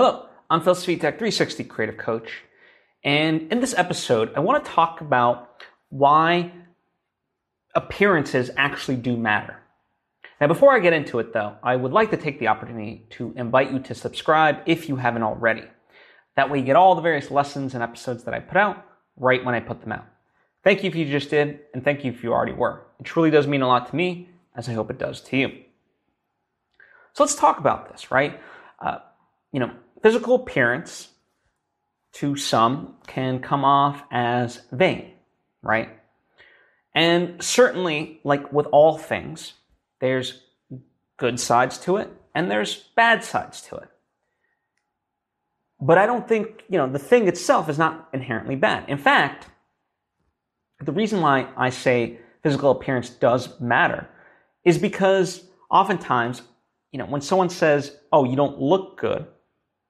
Hello, I'm Phil Svitek, 360 Creative Coach. And in this episode, I want to talk about why appearances actually do matter. Now, before I get into it, though, I would like to take the opportunity to invite you to subscribe if you haven't already. That way, you get all the various lessons and episodes that I put out right when I put them out. Thank you if you just did, and thank you if you already were. It truly does mean a lot to me, as I hope it does to you. So let's talk about this, right? Uh, you know, physical appearance to some can come off as vain, right? And certainly, like with all things, there's good sides to it and there's bad sides to it. But I don't think, you know, the thing itself is not inherently bad. In fact, the reason why I say physical appearance does matter is because oftentimes, you know, when someone says, oh, you don't look good,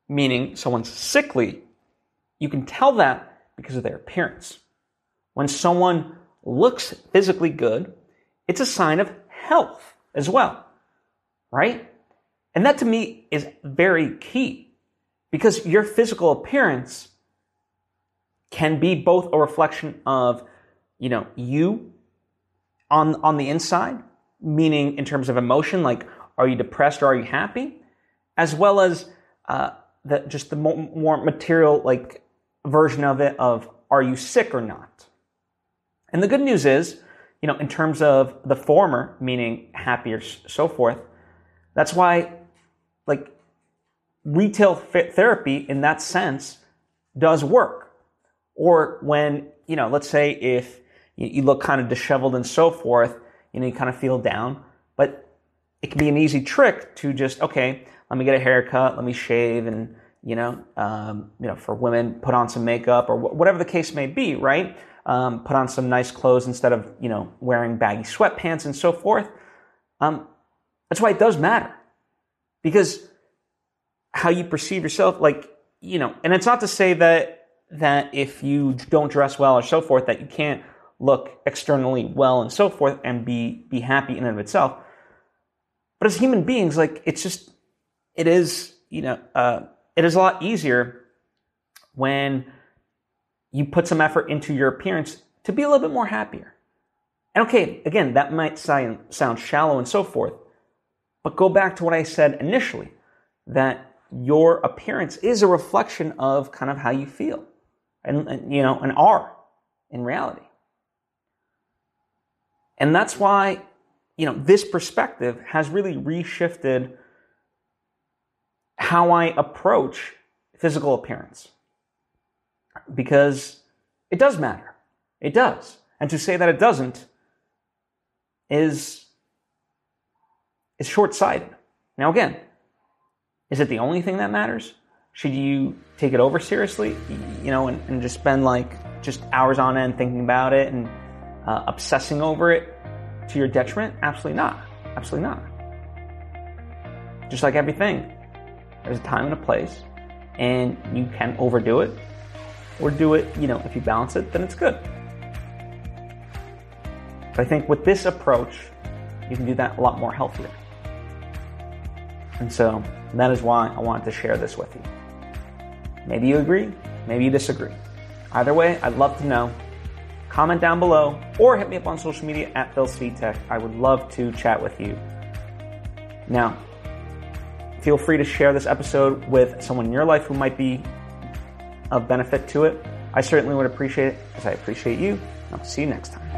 meaning someone's sickly, you can tell that because of their appearance. When someone looks physically good, it's a sign of health as well, right? And that to me is very key because your physical appearance can be both a reflection of, you know, you on, on the inside, meaning in terms of emotion, like are you depressed or are you happy, as well as uh, the, just the more material like version of it of are you sick or not. And the good news is, you know, in terms of the former, meaning happy or so forth, that's why, like, retail therapy in that sense does work. Or when, you know, let's say if you look kind of disheveled and so forth, you know, you kind of feel down, but it can be an easy trick to just, okay, let me get a haircut, let me shave, and you know, um, you know, for women, put on some makeup or whatever the case may be, right? um, put on some nice clothes instead of you know wearing baggy sweatpants and so forth. Um, that's why it does matter because how you perceive yourself, like you know, and it's not to say that that if you don't dress well or so forth that you can't look externally well and so forth and be be happy in and of itself. But as human beings, like it's just it is you know uh, it is a lot easier when you put some effort into your appearance to be a little bit more happier. And okay, again, that might sound, shallow and so forth, but go back to what I said initially that your appearance is a reflection of kind of how you feel and, and you know, and are in reality. And that's why, you know, this perspective has really reshifted how I approach physical appearance because it does matter. It does. And to say that it doesn't is, is short sighted. Now, again, is it the only thing that matters? Should you take it over seriously, you know, and, and just spend like just hours on end thinking about it and uh, obsessing over it to your detriment? Absolutely not. Absolutely not. Just like everything, there's a time and a place, and you can overdo it or do it, you know, if you balance it, then it's good. But I think with this approach, you can do that a lot more healthily. And so that is why I wanted to share this with you. Maybe you agree, maybe you disagree. Either way, I'd love to know. Comment down below or hit me up on social media at Phil Svitek. I would love to chat with you. Now, feel free to share this episode with someone in your life who might be of benefit to it, I certainly would appreciate it as I appreciate you. I'll see you next time.